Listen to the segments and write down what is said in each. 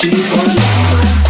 she was.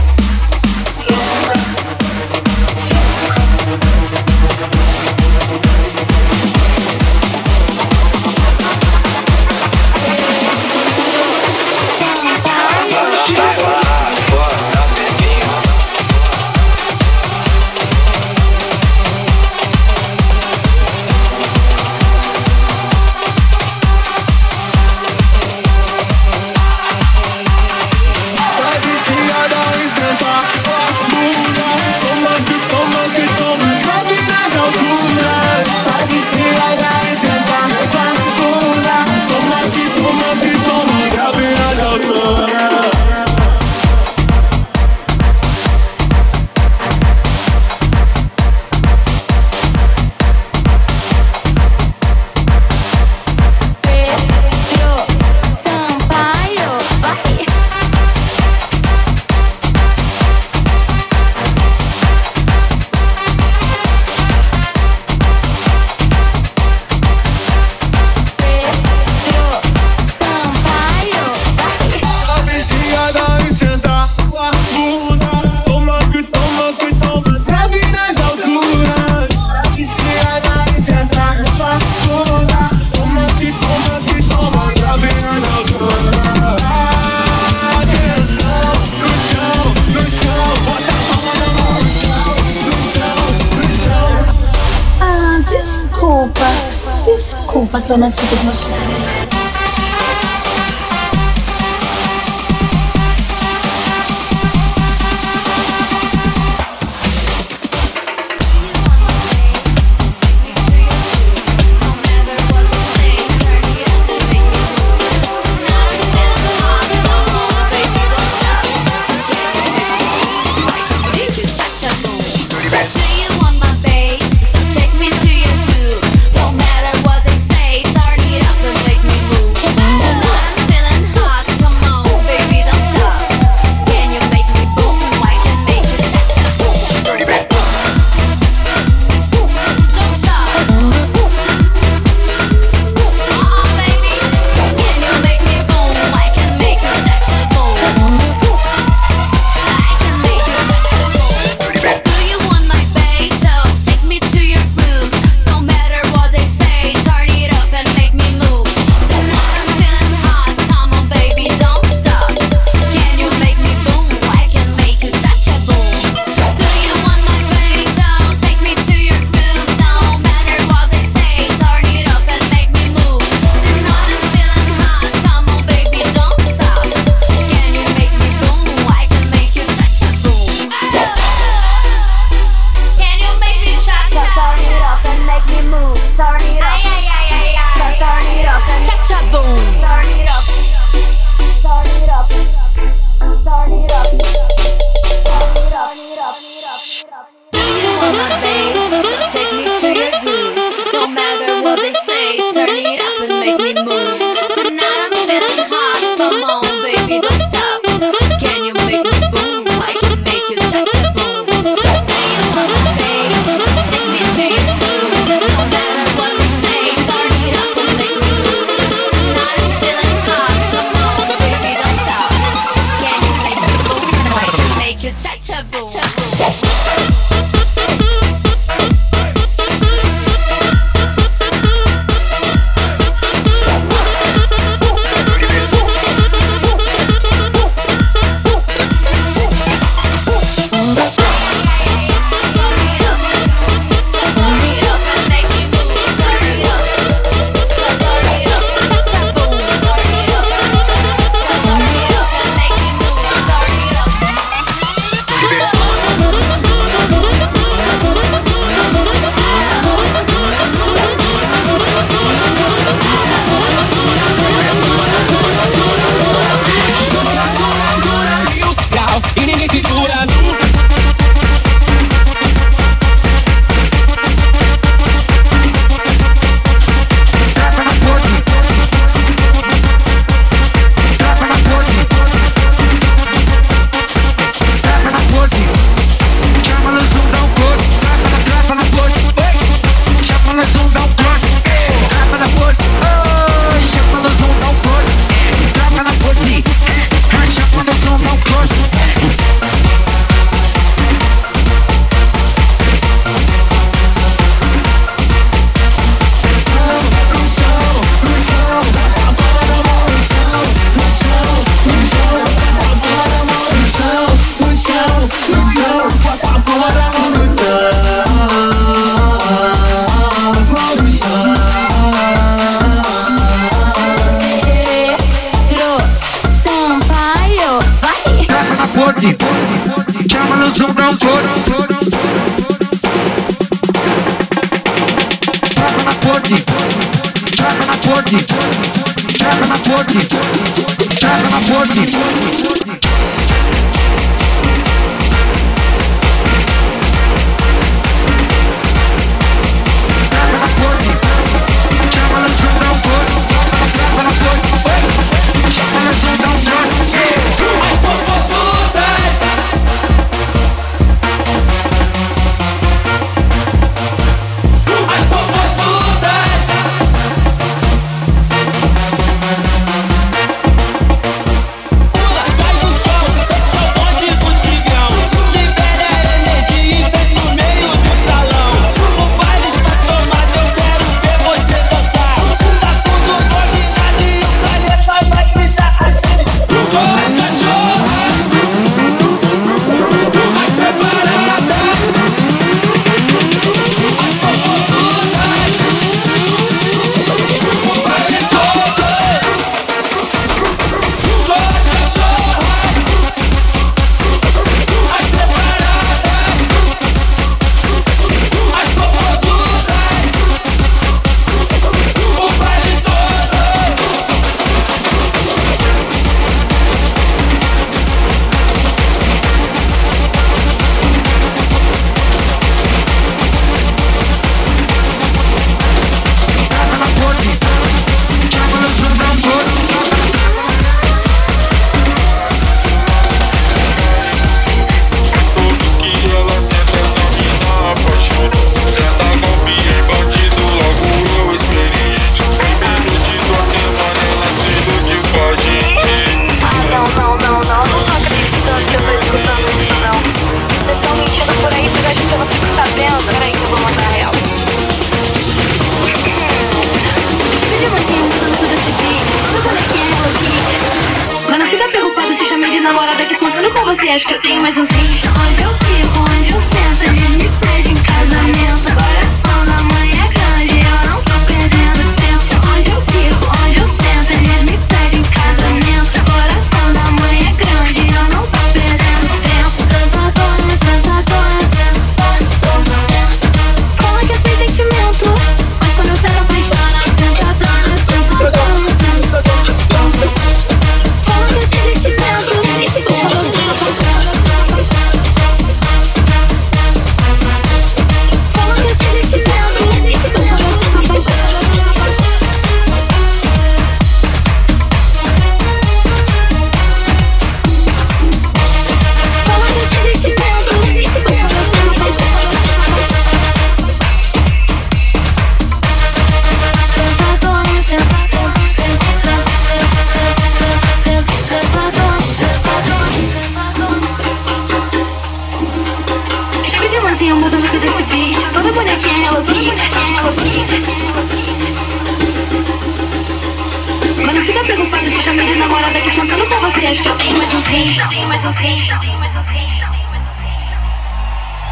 Chama de namorada que chantando pra você acho que eu tenho mais uns 20, tenho mais uns 20, tenho mais uns 20.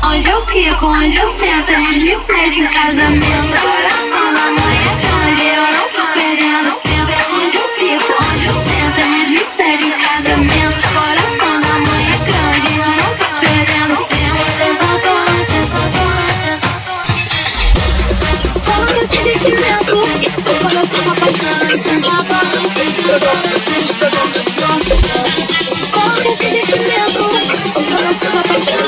Onde eu fico, onde eu sento, ele me pede em casamento. Coração da mãe é grande, eu não tô perdendo tempo. Onde eu fico, onde eu sento, ele me pede em casamento. Coração da mãe é grande, eu não tô perdendo tempo. Sentadona, sentadona. coração me apaixona Abalança, abalança, Qual esse sentimento? O coração me apaixona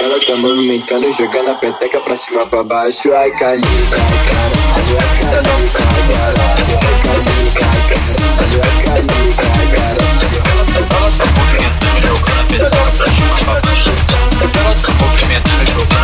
Ela tá movimentando, jogando a peteca pra cima pra baixo Ai, calica, caralho, ai, calica, caralho Ai, calica, caralho, ai, cali, caralho Ela tá movimentando, jogando a peteca pra cima pra baixo Ela tá movimentando, jogando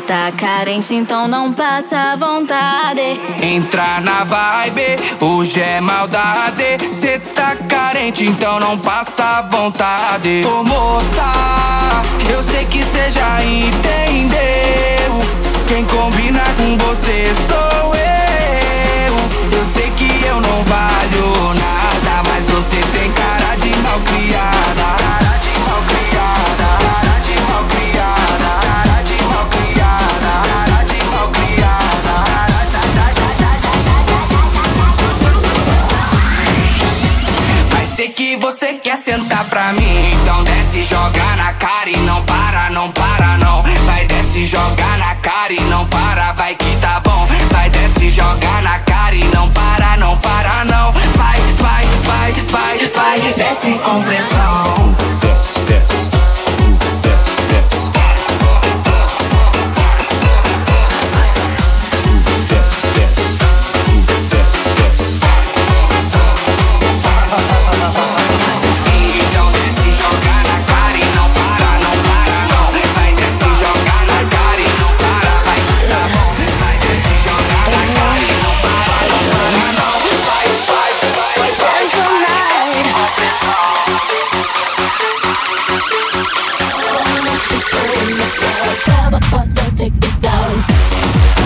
maldade. Cê tá carente, então não passa vontade. Entra na vibe, hoje é maldade. Cê tá carente, então não passa vontade. Ô moça, eu sei que cê já entendeu. Quem combina com você sou eu. Eu sei que eu não valho nada, quer sentar pra mim? Então desce, joga na cara e não para, não para não. Vai desce, joga na cara e não para, vai que tá bom. Vai desce, joga na cara e não para, não para não. Vai, vai, vai, vai, vai, desce com pressão. Desce, desce. Grab a bottle, take it down.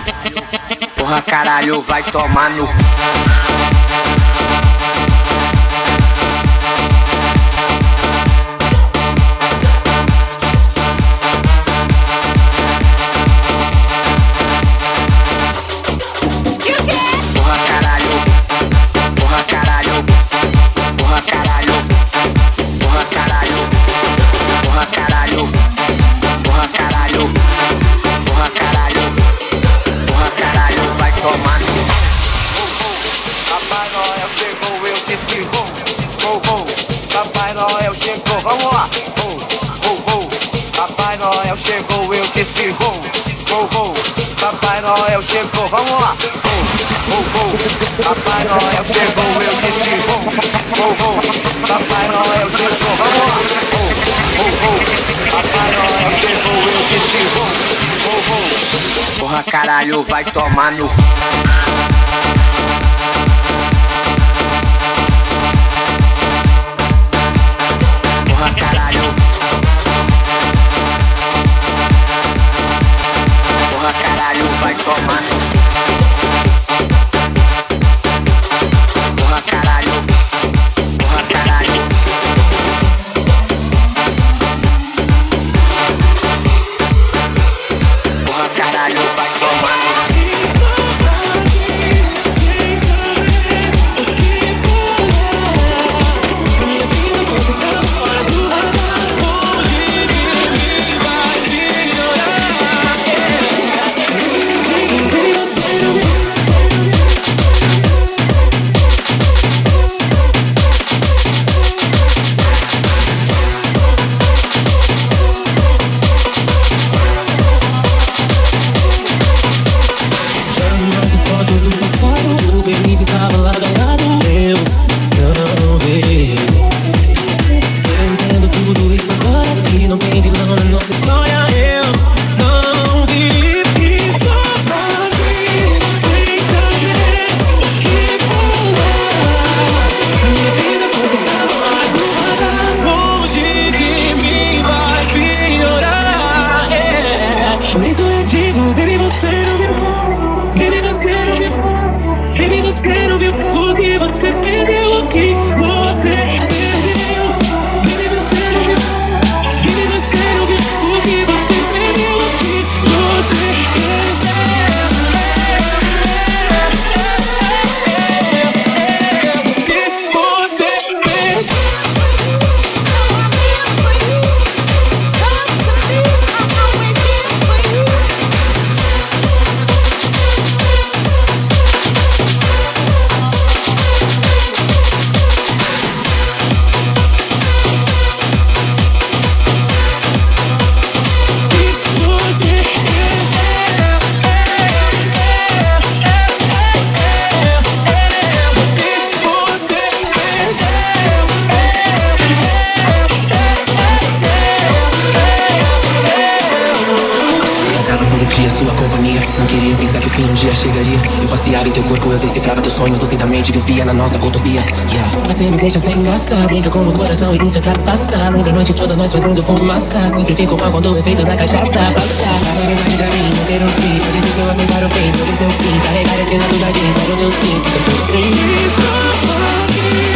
caralho. Porra, caralho, vai tomar no. Chegou, eu disse, vou, vou, vou. Papai Noel chegou, vamos lá. Vou, vou, vou. Papai Noel chegou, eu disse, vou, vou, vou. Porra, caralho, vai tomar no. como o coração e isso ultrapassado. Da noite toda nós fazendo fumaça. Sempre fico mal quando o efeito da cachaça. Não vai pra mim, não quero fim. Por isso que eu amei para o fim, por isso eu fim. Carregar esse lado da vida, para o isso aqui.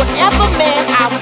whatever man I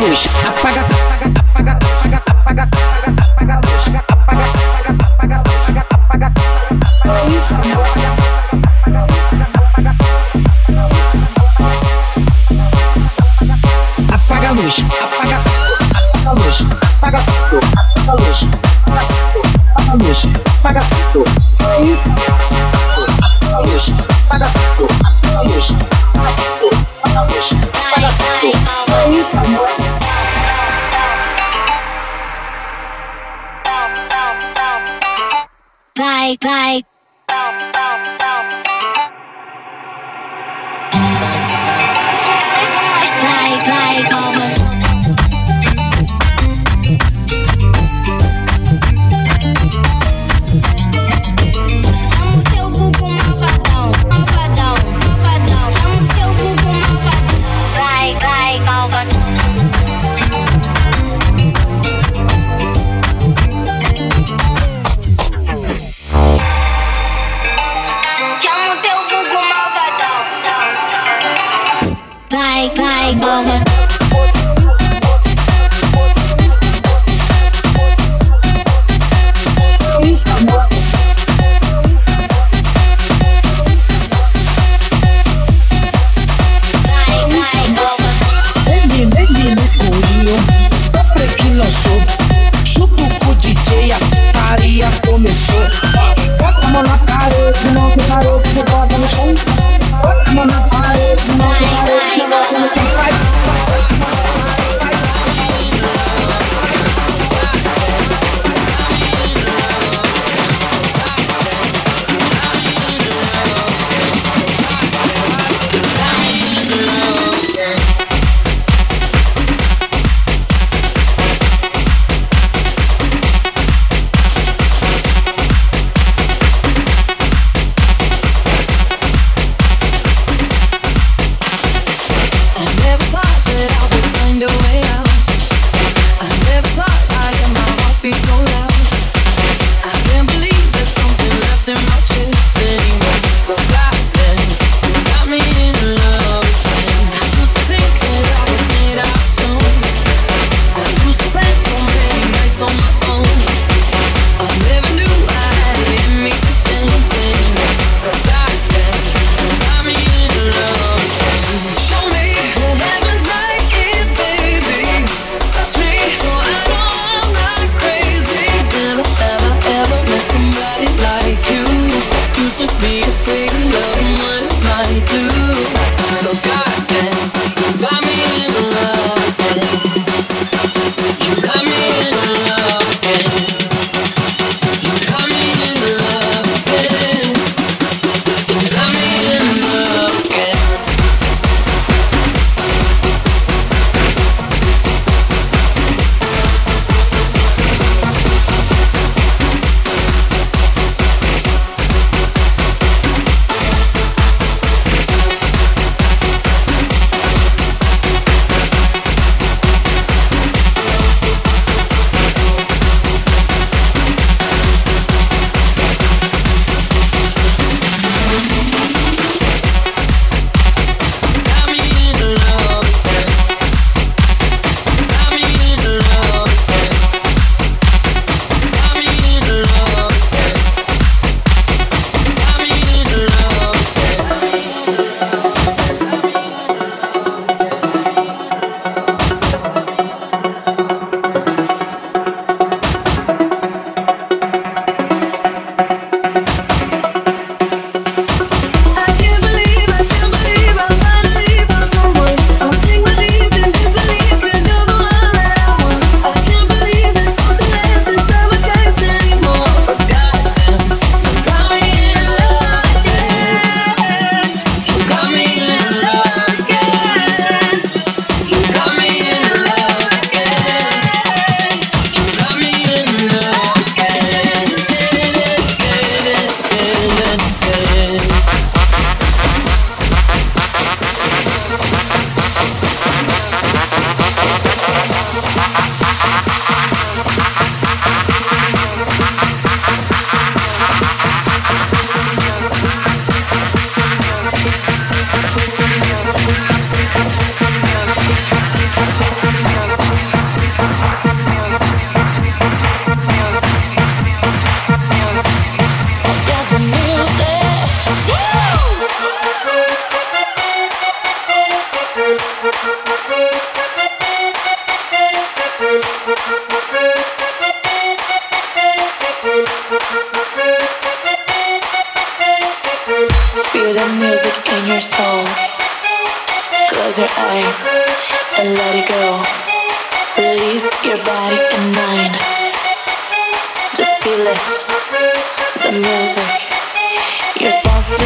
Irish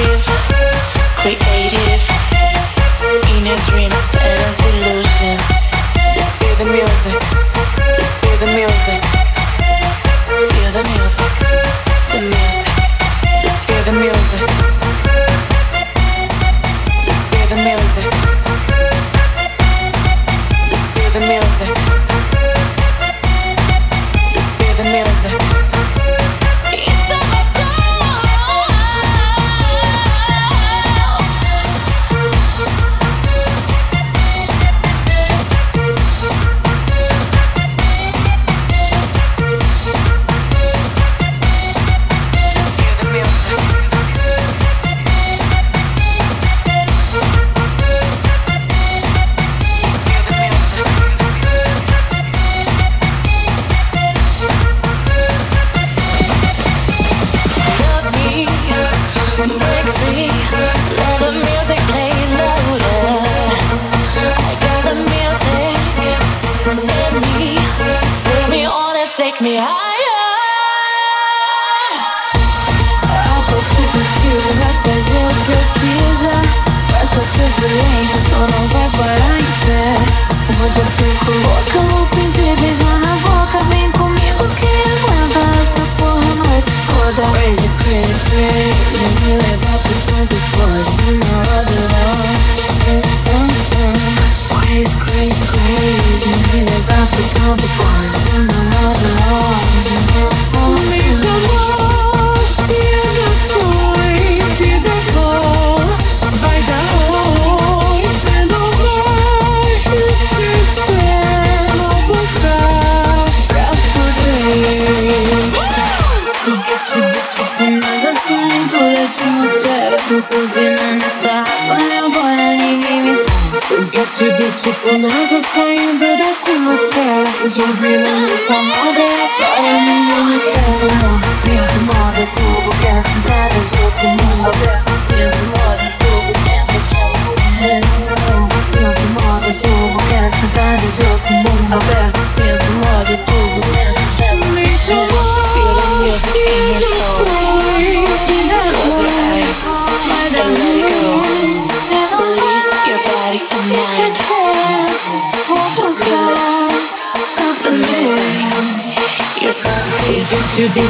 give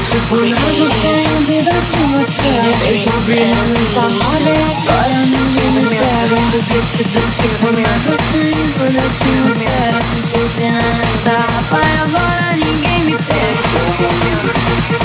Hoje tenho vida de você Eu tô brilhando estampada Agora não me pega Tipo, mas eu tenho vida que você Tô eu essa rapa E agora ninguém me pega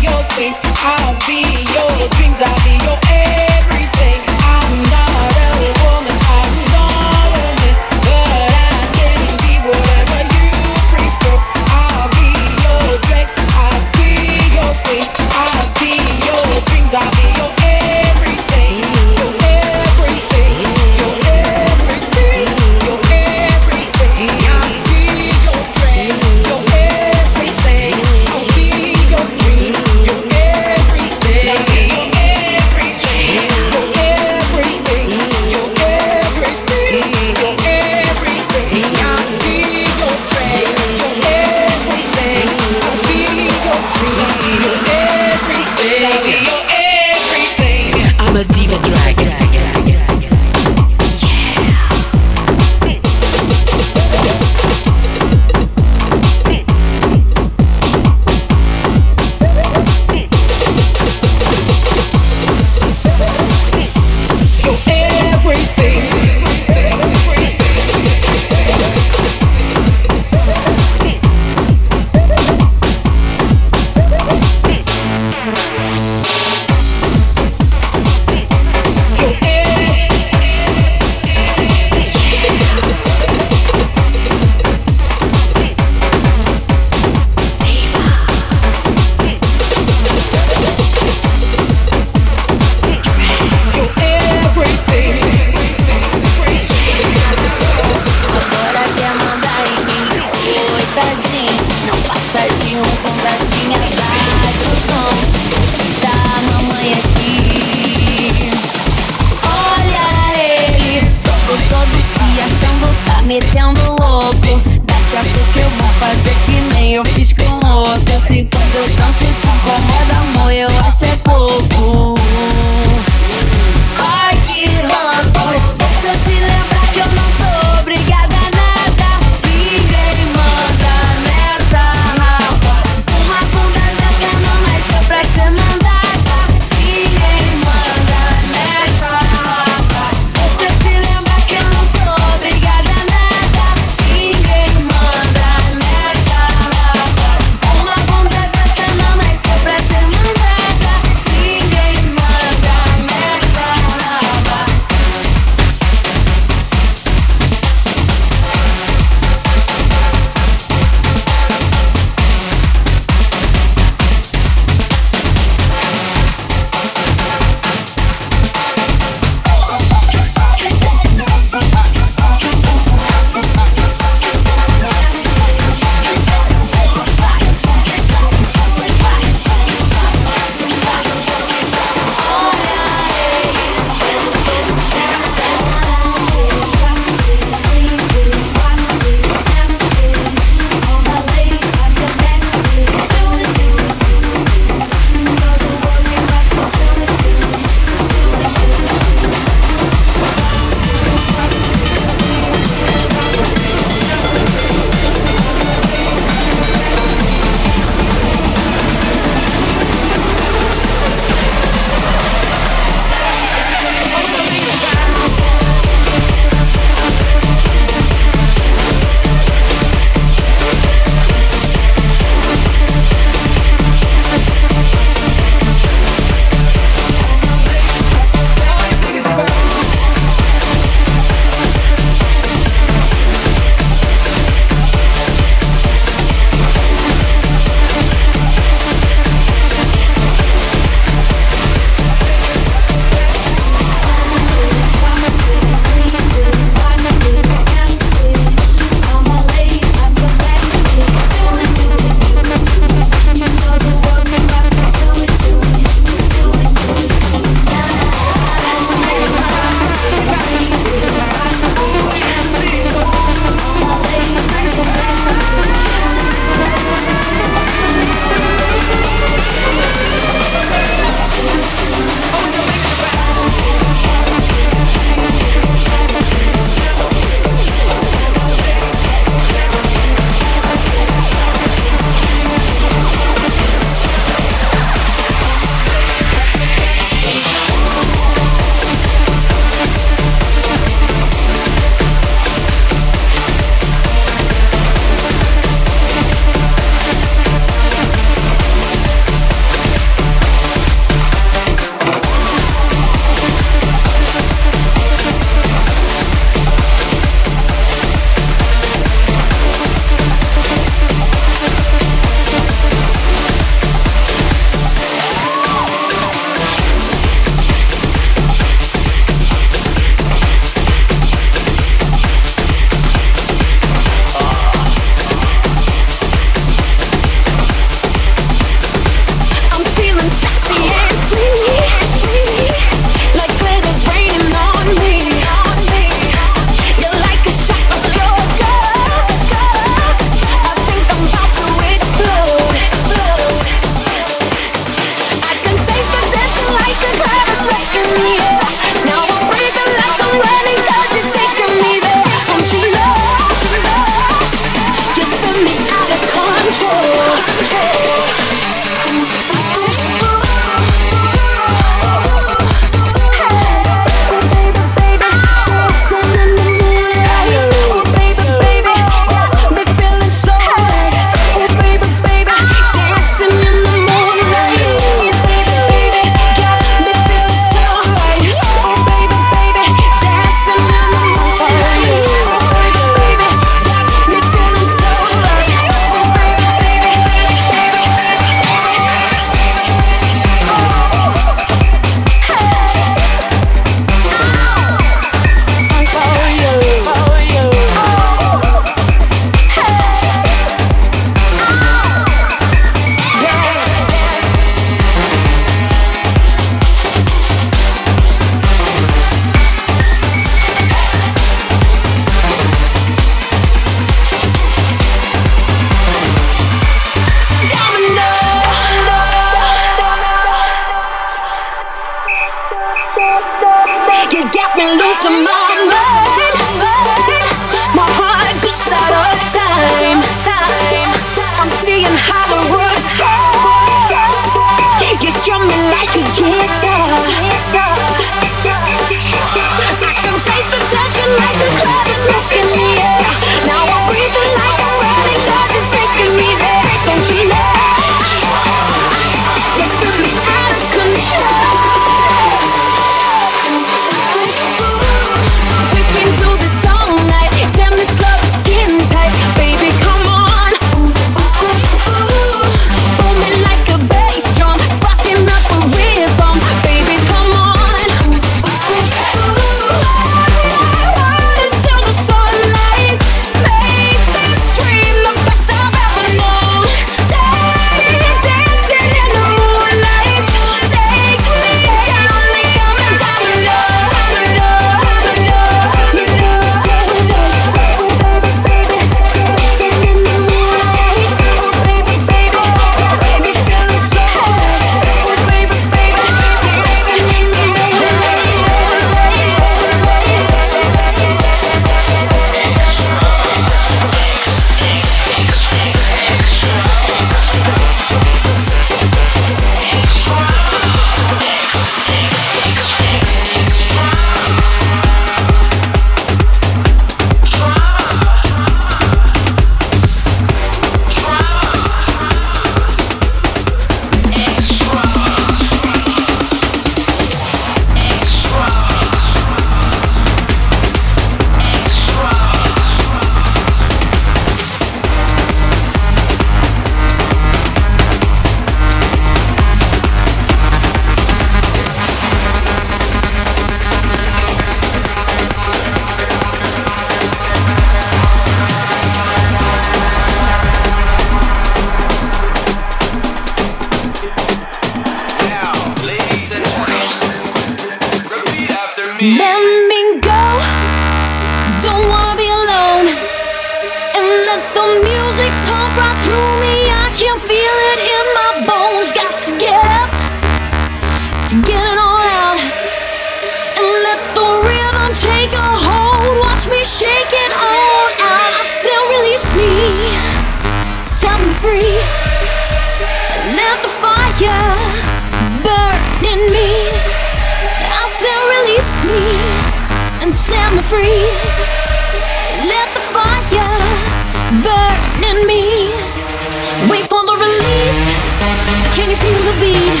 feel the beat?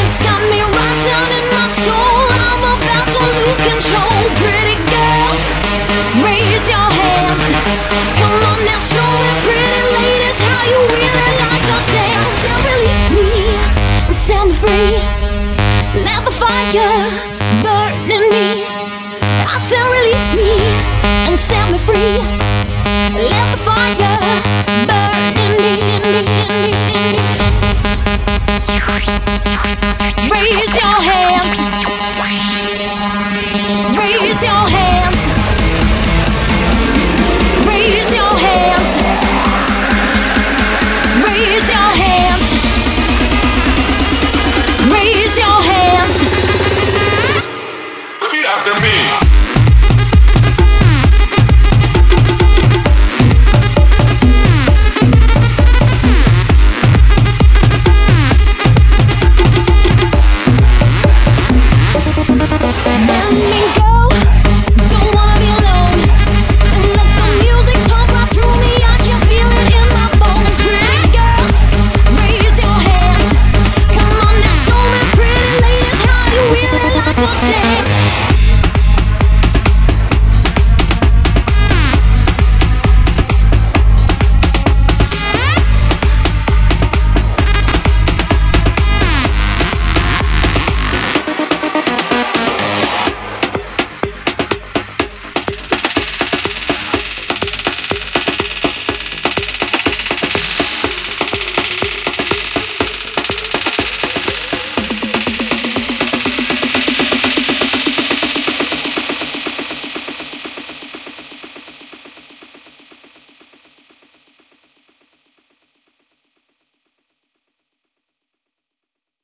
It's got me